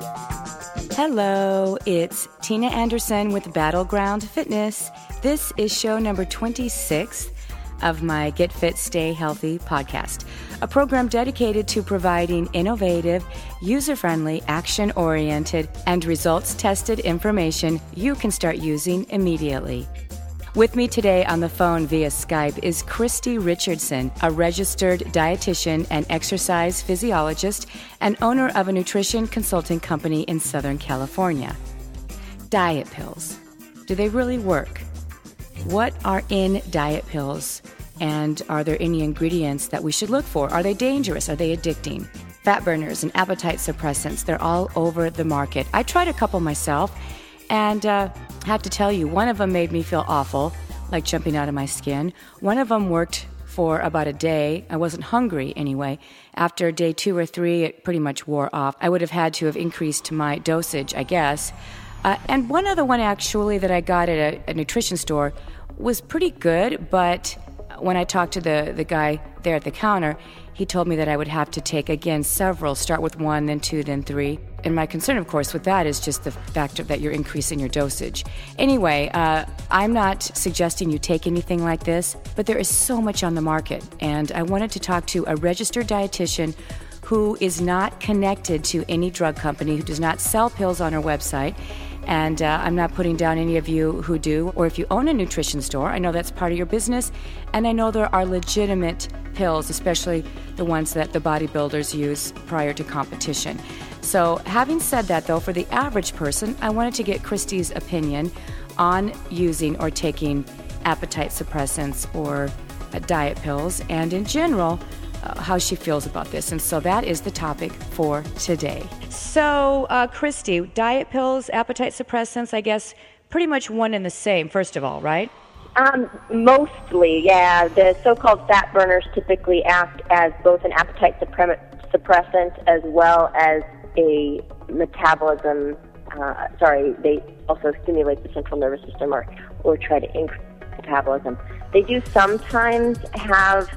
Hello, it's Tina Anderson with Battleground Fitness. This is show number 26 of my Get Fit, Stay Healthy podcast, a program dedicated to providing innovative, user friendly, action oriented, and results tested information you can start using immediately. With me today on the phone via Skype is Christy Richardson, a registered dietitian and exercise physiologist and owner of a nutrition consulting company in Southern California. Diet pills. Do they really work? What are in diet pills? And are there any ingredients that we should look for? Are they dangerous? Are they addicting? Fat burners and appetite suppressants, they're all over the market. I tried a couple myself and uh, have to tell you, one of them made me feel awful, like jumping out of my skin. One of them worked for about a day. I wasn't hungry anyway. After day two or three, it pretty much wore off. I would have had to have increased my dosage, I guess. Uh, and one other one actually that I got at a, a nutrition store was pretty good, but when I talked to the, the guy there at the counter, he told me that I would have to take again several, start with one, then two, then three. And my concern, of course, with that is just the factor that you're increasing your dosage. Anyway, uh, I'm not suggesting you take anything like this, but there is so much on the market. And I wanted to talk to a registered dietitian who is not connected to any drug company, who does not sell pills on her website. And uh, I'm not putting down any of you who do, or if you own a nutrition store, I know that's part of your business. And I know there are legitimate pills, especially the ones that the bodybuilders use prior to competition. So, having said that, though, for the average person, I wanted to get Christy's opinion on using or taking appetite suppressants or uh, diet pills, and in general, uh, how she feels about this. And so that is the topic for today. So, uh, Christy, diet pills, appetite suppressants, I guess pretty much one and the same, first of all, right? Um, mostly, yeah. The so-called fat burners typically act as both an appetite suppressant as well as a metabolism. Uh, sorry, they also stimulate the central nervous system or, or try to increase metabolism. They do sometimes have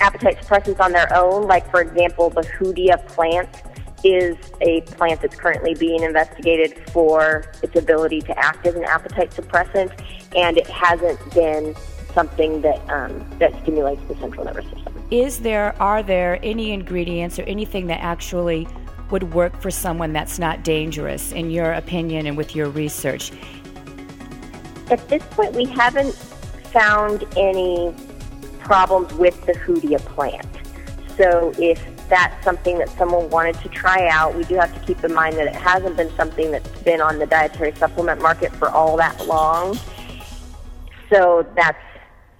appetite suppressants on their own, like for example, the Hoodia plant is a plant that's currently being investigated for its ability to act as an appetite suppressant, and it hasn't been something that um, that stimulates the central nervous system. Is there are there any ingredients or anything that actually would work for someone that's not dangerous, in your opinion and with your research? At this point, we haven't found any problems with the Hoodia plant. So if that's something that someone wanted to try out, we do have to keep in mind that it hasn't been something that's been on the dietary supplement market for all that long. So that's,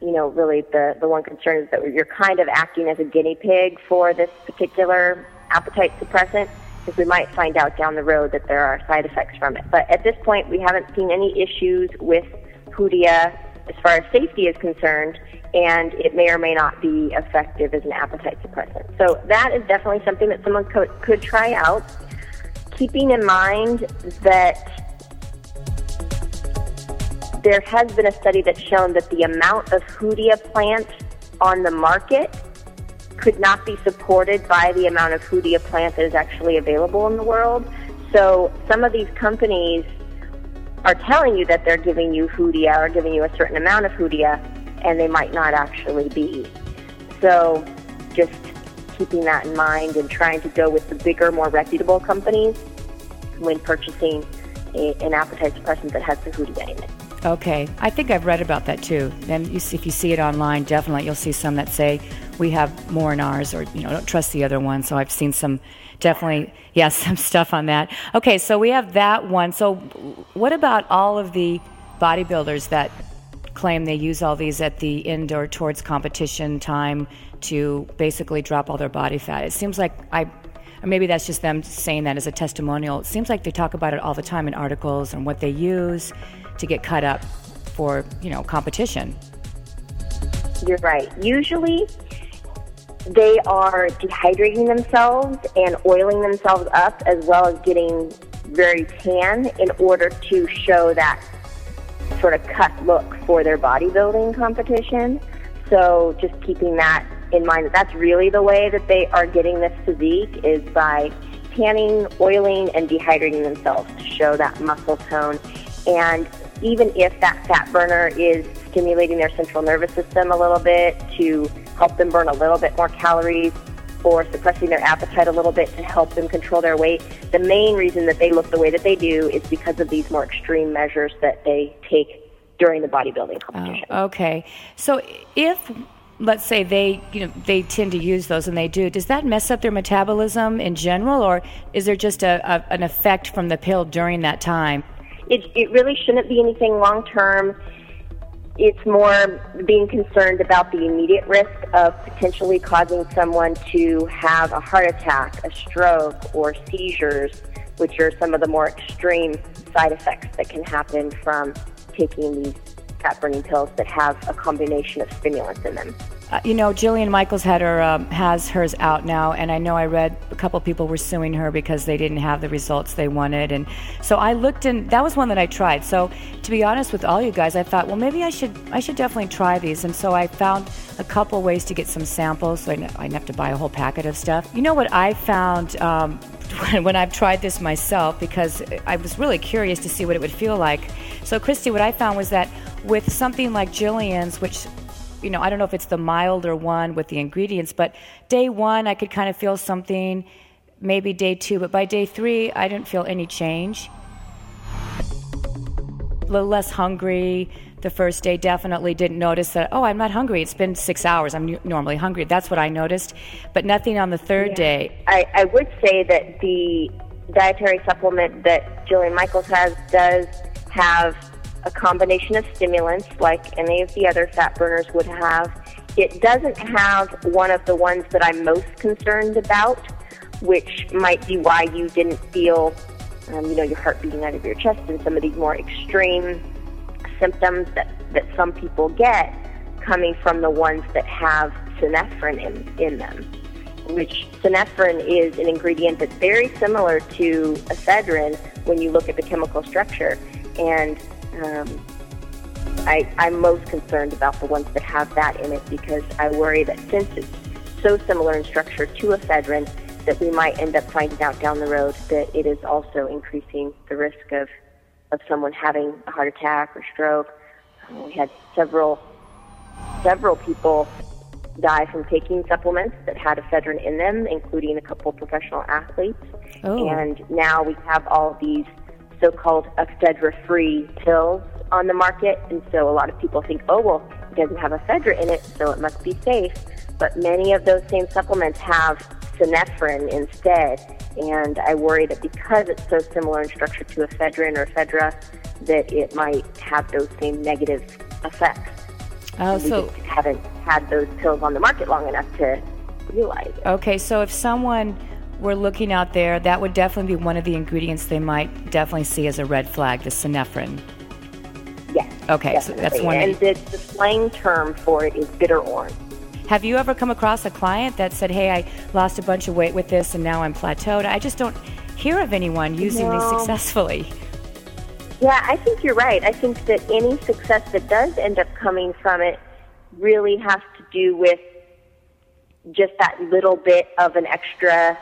you know, really the, the one concern is that you're kind of acting as a guinea pig for this particular appetite suppressant because we might find out down the road that there are side effects from it. But at this point, we haven't seen any issues with Hoodia as far as safety is concerned and it may or may not be effective as an appetite suppressant. So that is definitely something that someone could, could try out, keeping in mind that there has been a study that's shown that the amount of Hoodia plant on the market could not be supported by the amount of Hoodia plant that is actually available in the world. So some of these companies are telling you that they're giving you Hoodia or giving you a certain amount of Hoodia, and they might not actually be. So just keeping that in mind and trying to go with the bigger, more reputable companies when purchasing a, an appetite suppressant that has the Hoodia in it. Okay, I think I've read about that too. Then you see, if you see it online, definitely you'll see some that say we have more in ours, or you know, don't trust the other one. So I've seen some, definitely, yes, yeah, some stuff on that. Okay, so we have that one. So what about all of the bodybuilders that claim they use all these at the end or towards competition time to basically drop all their body fat. It seems like I, or maybe that's just them saying that as a testimonial. It seems like they talk about it all the time in articles and what they use to get cut up for, you know, competition. You're right. Usually they are dehydrating themselves and oiling themselves up as well as getting very tan in order to show that sort of cut look for their bodybuilding competition. So just keeping that in mind that that's really the way that they are getting this physique is by tanning, oiling, and dehydrating themselves to show that muscle tone. And even if that fat burner is stimulating their central nervous system a little bit to help them burn a little bit more calories or suppressing their appetite a little bit to help them control their weight, the main reason that they look the way that they do is because of these more extreme measures that they take during the bodybuilding oh. competition. Oh, okay. So if let's say they you know they tend to use those and they do does that mess up their metabolism in general or is there just a, a an effect from the pill during that time it, it really shouldn't be anything long term it's more being concerned about the immediate risk of potentially causing someone to have a heart attack, a stroke, or seizures, which are some of the more extreme side effects that can happen from taking these fat burning pills that have a combination of stimulants in them. Uh, you know, Jillian Michaels had her um, has hers out now, and I know I read a couple people were suing her because they didn't have the results they wanted, and so I looked and that was one that I tried. So to be honest with all you guys, I thought, well, maybe I should I should definitely try these, and so I found a couple ways to get some samples. So I didn't have to buy a whole packet of stuff. You know what I found um, when I've tried this myself because I was really curious to see what it would feel like. So Christy, what I found was that with something like Jillian's, which you know, I don't know if it's the milder one with the ingredients, but day one I could kind of feel something, maybe day two, but by day three I didn't feel any change. A little less hungry. The first day definitely didn't notice that, oh, I'm not hungry. It's been six hours. I'm normally hungry. That's what I noticed, but nothing on the third yeah. day. I, I would say that the dietary supplement that Jillian Michaels has does have a combination of stimulants like any of the other fat burners would have. It doesn't have one of the ones that I'm most concerned about, which might be why you didn't feel, um, you know, your heart beating out of your chest and some of these more extreme symptoms that, that some people get coming from the ones that have synephrine in, in them, which synephrine is an ingredient that's very similar to ephedrine when you look at the chemical structure. And um, I, I'm most concerned about the ones that have that in it because I worry that since it's so similar in structure to ephedrine, that we might end up finding out down the road that it is also increasing the risk of, of someone having a heart attack or stroke. Uh, we had several several people die from taking supplements that had ephedrine in them, including a couple professional athletes. Oh. And now we have all these so-called ephedra-free pills on the market, and so a lot of people think, oh well, it doesn't have ephedra in it, so it must be safe. But many of those same supplements have synephrine instead, and I worry that because it's so similar in structure to ephedrine or ephedra, that it might have those same negative effects. Oh, we so haven't had those pills on the market long enough to realize it. Okay, so if someone we're looking out there, that would definitely be one of the ingredients they might definitely see as a red flag, the synephrine. Yes. Okay, definitely. so that's one. And the, the slang term for it is bitter orange. Have you ever come across a client that said, "Hey, I lost a bunch of weight with this, and now I'm plateaued"? I just don't hear of anyone using no. these successfully. Yeah, I think you're right. I think that any success that does end up coming from it really has to do with just that little bit of an extra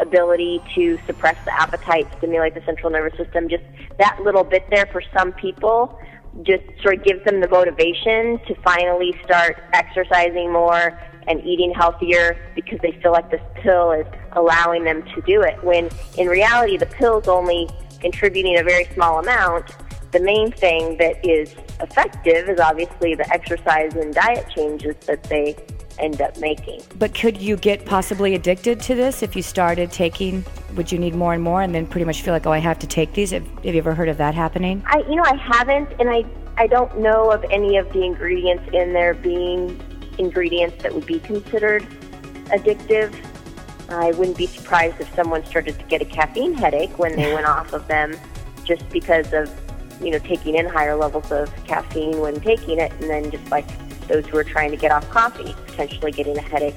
ability to suppress the appetite, stimulate the central nervous system, just that little bit there for some people just sort of gives them the motivation to finally start exercising more and eating healthier because they feel like this pill is allowing them to do it. When in reality, the pill's only contributing a very small amount. The main thing that is effective is obviously the exercise and diet changes that they end up making. But could you get possibly addicted to this if you started taking? Would you need more and more, and then pretty much feel like, oh, I have to take these? Have, have you ever heard of that happening? I, you know, I haven't, and I, I don't know of any of the ingredients in there being ingredients that would be considered addictive. I wouldn't be surprised if someone started to get a caffeine headache when they went off of them, just because of you know taking in higher levels of caffeine when taking it, and then just like those who are trying to get off coffee, potentially getting a headache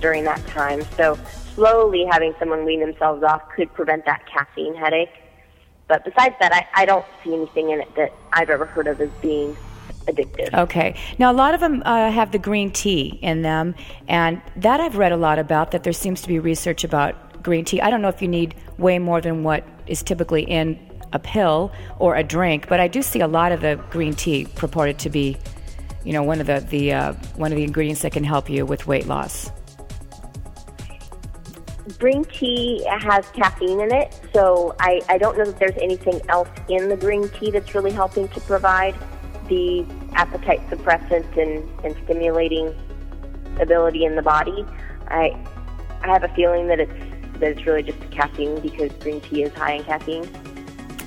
during that time. So slowly having someone wean themselves off could prevent that caffeine headache. But besides that, I, I don't see anything in it that I've ever heard of as being addictive. Okay. Now, a lot of them uh, have the green tea in them, and that I've read a lot about, that there seems to be research about green tea. I don't know if you need way more than what is typically in a pill or a drink, but I do see a lot of the green tea purported to be, you know, one of the the uh, one of the ingredients that can help you with weight loss. Green tea has caffeine in it, so I, I don't know that there's anything else in the green tea that's really helping to provide the appetite suppressant and, and stimulating ability in the body. I I have a feeling that it's that it's really just caffeine because green tea is high in caffeine.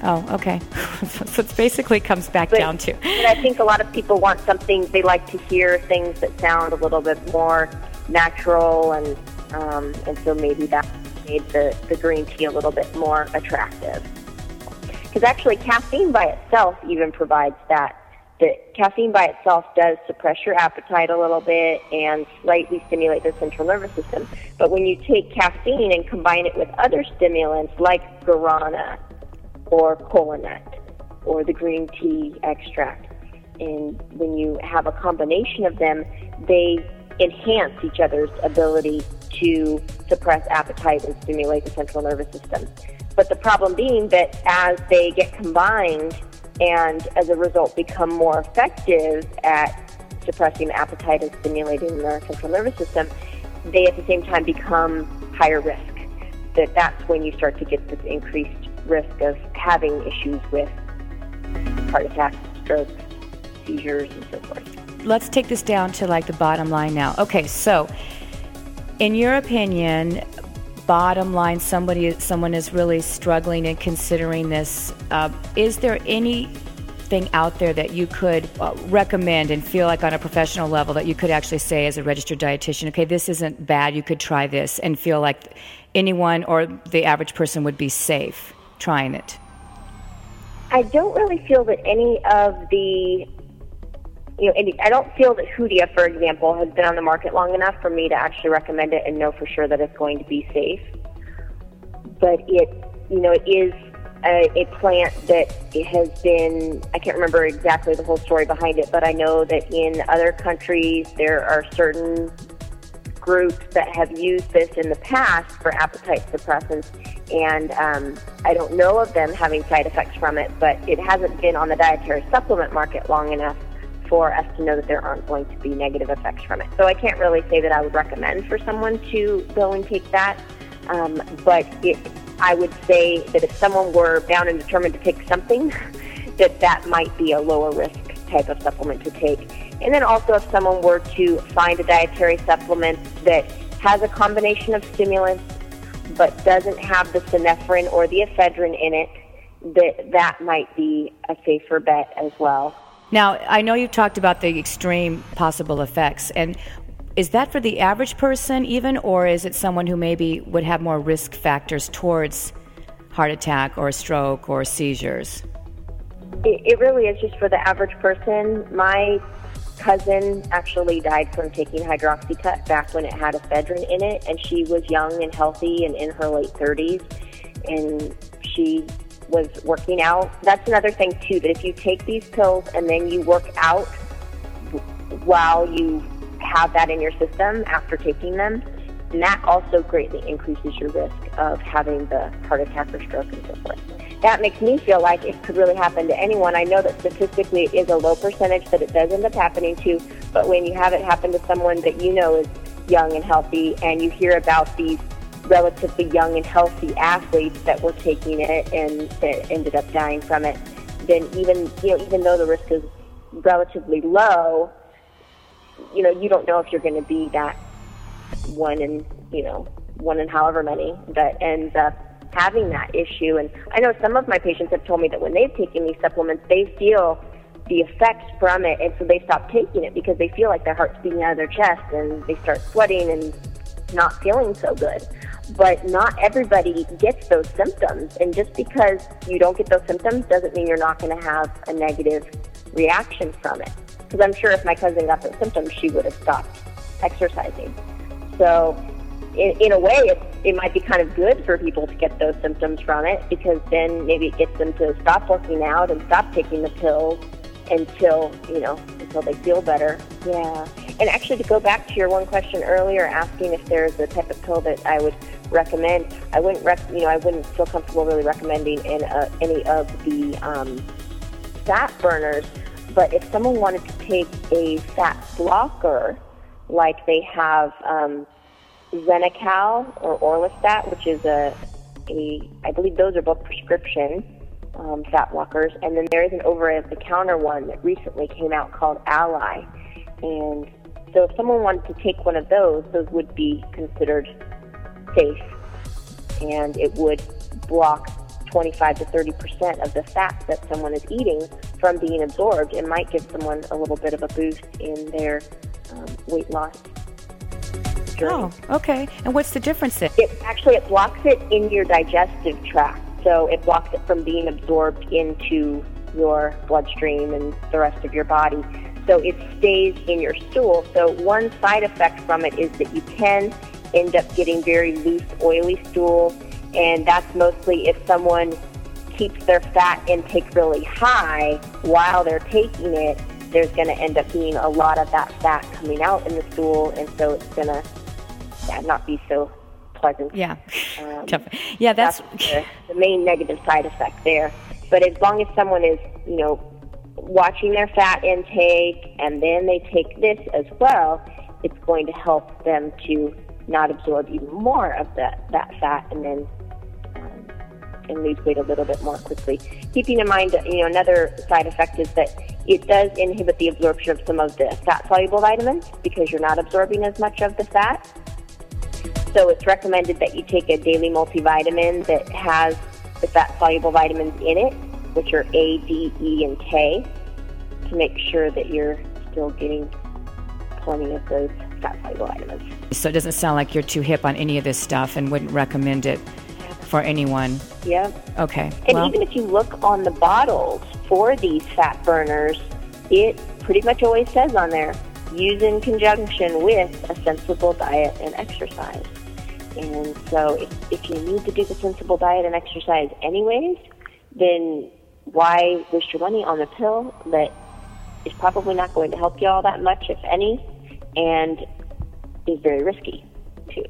Oh, okay. so it basically comes back but, down to. But I think a lot of people want something. They like to hear things that sound a little bit more natural, and um, and so maybe that made the the green tea a little bit more attractive. Because actually, caffeine by itself even provides that The caffeine by itself does suppress your appetite a little bit and slightly stimulate the central nervous system. But when you take caffeine and combine it with other stimulants like guarana or kola nut or the green tea extract, and when you have a combination of them, they enhance each other's ability to suppress appetite and stimulate the central nervous system. But the problem being that as they get combined, and as a result become more effective at suppressing appetite and stimulating the central nervous system, they at the same time become higher risk. That that's when you start to get this increased risk of having issues with heart attacks, strokes, seizures, and so forth. Let's take this down to like the bottom line now. Okay, so in your opinion, bottom line somebody someone is really struggling and considering this uh, is there anything out there that you could uh, recommend and feel like on a professional level that you could actually say as a registered dietitian okay this isn't bad you could try this and feel like anyone or the average person would be safe trying it i don't really feel that any of the you know, I don't feel that Hoodia, for example, has been on the market long enough for me to actually recommend it and know for sure that it's going to be safe. But it, you know, it is a, a plant that has been, I can't remember exactly the whole story behind it, but I know that in other countries there are certain groups that have used this in the past for appetite suppressants, and um, I don't know of them having side effects from it, but it hasn't been on the dietary supplement market long enough for us to know that there aren't going to be negative effects from it. So I can't really say that I would recommend for someone to go and take that. Um, but it, I would say that if someone were bound and determined to take something, that that might be a lower risk type of supplement to take. And then also if someone were to find a dietary supplement that has a combination of stimulants but doesn't have the synephrine or the ephedrine in it, that that might be a safer bet as well. Now, I know you've talked about the extreme possible effects, and is that for the average person even, or is it someone who maybe would have more risk factors towards heart attack or stroke or seizures? It, it really is just for the average person. My cousin actually died from taking hydroxycut back when it had ephedrine in it, and she was young and healthy and in her late 30s, and she was working out. That's another thing too. That if you take these pills and then you work out while you have that in your system after taking them, and that also greatly increases your risk of having the heart attack or stroke and so forth. That makes me feel like it could really happen to anyone. I know that statistically it is a low percentage that it does end up happening to, but when you have it happen to someone that you know is young and healthy and you hear about these relatively young and healthy athletes that were taking it and that ended up dying from it, then even you know even though the risk is relatively low, you know you don't know if you're going to be that one in you know one in however many that ends up having that issue. And I know some of my patients have told me that when they've taken these supplements, they feel the effects from it, and so they stop taking it because they feel like their heart's beating out of their chest and they start sweating and not feeling so good but not everybody gets those symptoms. And just because you don't get those symptoms doesn't mean you're not going to have a negative reaction from it. Because I'm sure if my cousin got those symptoms, she would have stopped exercising. So, in, in a way, it, it might be kind of good for people to get those symptoms from it because then maybe it gets them to stop working out and stop taking the pills until, you know, until they feel better. Yeah. And actually, to go back to your one question earlier, asking if there's a type of pill that I would recommend. I wouldn't, rec- you know, I wouldn't feel comfortable really recommending in, uh, any of the um, fat burners. But if someone wanted to take a fat blocker, like they have um, Xenical or Orlistat, which is a, a, I believe those are both prescription um, fat blockers, and then there is an over-the-counter one that recently came out called Alli, and so if someone wanted to take one of those, those would be considered safe, and it would block 25 to 30 percent of the fat that someone is eating from being absorbed. It might give someone a little bit of a boost in their um, weight loss. Journey. Oh, okay. And what's the difference then? It actually it blocks it in your digestive tract, so it blocks it from being absorbed into your bloodstream and the rest of your body. So it stays in your stool. So one side effect from it is that you can end up getting very loose, oily stool, and that's mostly if someone keeps their fat intake really high while they're taking it. There's going to end up being a lot of that fat coming out in the stool, and so it's going to yeah, not be so pleasant. Yeah, um, yeah, that's, that's the, the main negative side effect there. But as long as someone is, you know, watching their fat intake and then they take this as well, it's going to help them to not absorb even more of that, that fat and then um, and lose weight a little bit more quickly. Keeping in mind, you know, another side effect is that it does inhibit the absorption of some of the fat soluble vitamins because you're not absorbing as much of the fat. So it's recommended that you take a daily multivitamin that has the fat soluble vitamins in it which are A, D, E, and K, to make sure that you're still getting plenty of those fat soluble vitamins. So it doesn't sound like you're too hip on any of this stuff and wouldn't recommend it for anyone. Yeah. Okay. And well. even if you look on the bottles for these fat burners, it pretty much always says on there, use in conjunction with a sensible diet and exercise. And so if, if you need to do the sensible diet and exercise anyways, then why waste your money on a pill that is probably not going to help you all that much, if any, and is very risky too.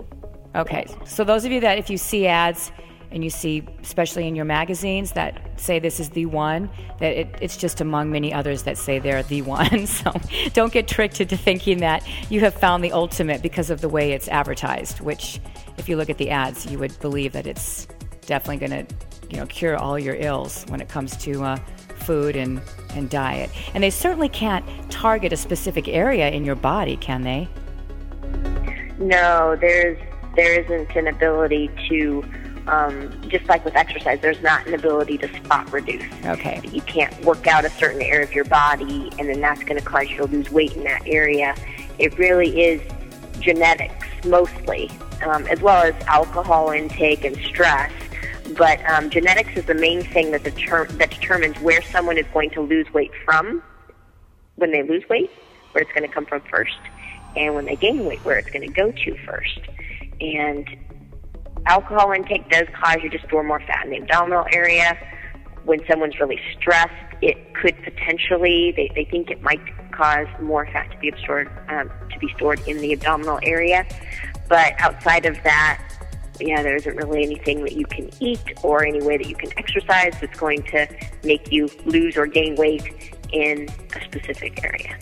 Okay, so those of you that if you see ads and you see, especially in your magazines, that say this is the one, that it, it's just among many others that say they're the one. So don't get tricked into thinking that you have found the ultimate because of the way it's advertised, which, if you look at the ads, you would believe that it's definitely going to you know cure all your ills when it comes to uh, food and and diet. And they certainly can't target a specific area in your body, can they? No, there's there isn't an ability to. Um, just like with exercise, there's not an ability to spot reduce. Okay. You can't work out a certain area of your body, and then that's going to cause you to lose weight in that area. It really is genetics mostly, um, as well as alcohol intake and stress but um, genetics is the main thing that, deter- that determines where someone is going to lose weight from when they lose weight, where it's going to come from first, and when they gain weight, where it's going to go to first. And alcohol intake does cause you to store more fat in the abdominal area. When someone's really stressed, it could potentially, they, they think it might cause more fat to be absorbed, um, to be stored in the abdominal area. But outside of that, yeah, there isn't really anything that you can eat or any way that you can exercise that's going to make you lose or gain weight in a specific area.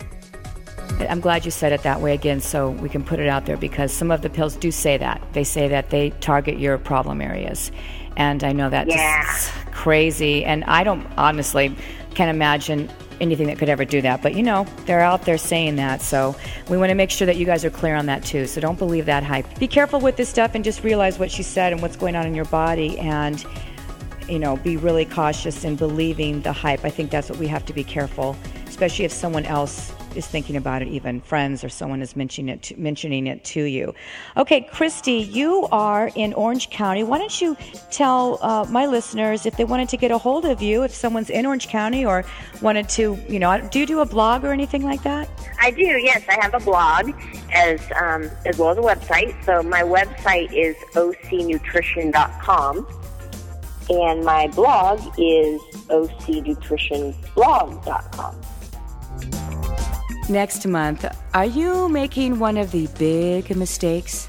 I'm glad you said it that way again so we can put it out there because some of the pills do say that. They say that they target your problem areas. And I know that's yeah. crazy. And I don't honestly can imagine anything that could ever do that. But you know, they're out there saying that. So we want to make sure that you guys are clear on that too. So don't believe that hype. Be careful with this stuff and just realize what she said and what's going on in your body and you know, be really cautious in believing the hype. I think that's what we have to be careful, especially if someone else is thinking about it, even friends or someone is mentioning it to, mentioning it to you. Okay, Christy, you are in Orange County. Why don't you tell uh, my listeners if they wanted to get a hold of you, if someone's in Orange County or wanted to, you know, do you do a blog or anything like that? I do. Yes, I have a blog as um, as well as a website. So my website is ocnutrition.com. And my blog is ocnutritionblog.com. Next month, are you making one of the big mistakes?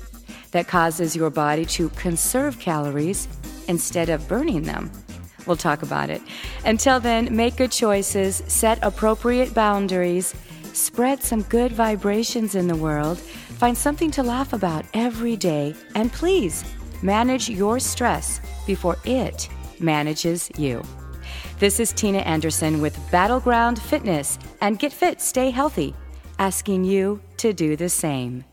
that causes your body to conserve calories instead of burning them. We'll talk about it. Until then, make good choices, set appropriate boundaries, spread some good vibrations in the world, find something to laugh about every day, and please manage your stress before it manages you. This is Tina Anderson with Battleground Fitness and Get Fit, Stay Healthy, asking you to do the same.